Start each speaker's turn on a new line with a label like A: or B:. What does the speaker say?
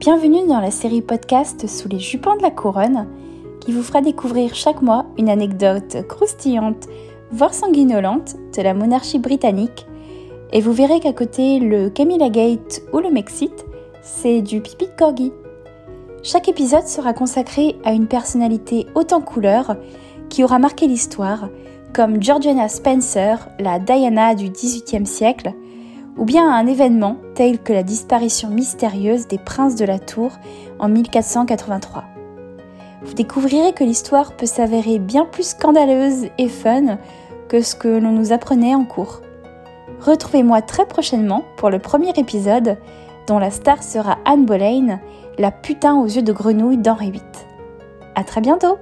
A: Bienvenue dans la série podcast Sous les jupons de la couronne qui vous fera découvrir chaque mois une anecdote croustillante, voire sanguinolente de la monarchie britannique. Et vous verrez qu'à côté, le Camilla Gate ou le Mexit, c'est du pipi de corgi. Chaque épisode sera consacré à une personnalité haute en couleur qui aura marqué l'histoire, comme Georgiana Spencer, la Diana du XVIIIe siècle, ou bien à un événement tel que la disparition mystérieuse des princes de la Tour en 1483. Vous découvrirez que l'histoire peut s'avérer bien plus scandaleuse et fun que ce que l'on nous apprenait en cours. Retrouvez-moi très prochainement pour le premier épisode dont la star sera Anne Boleyn, la putain aux yeux de grenouille d'Henri VIII. À très bientôt!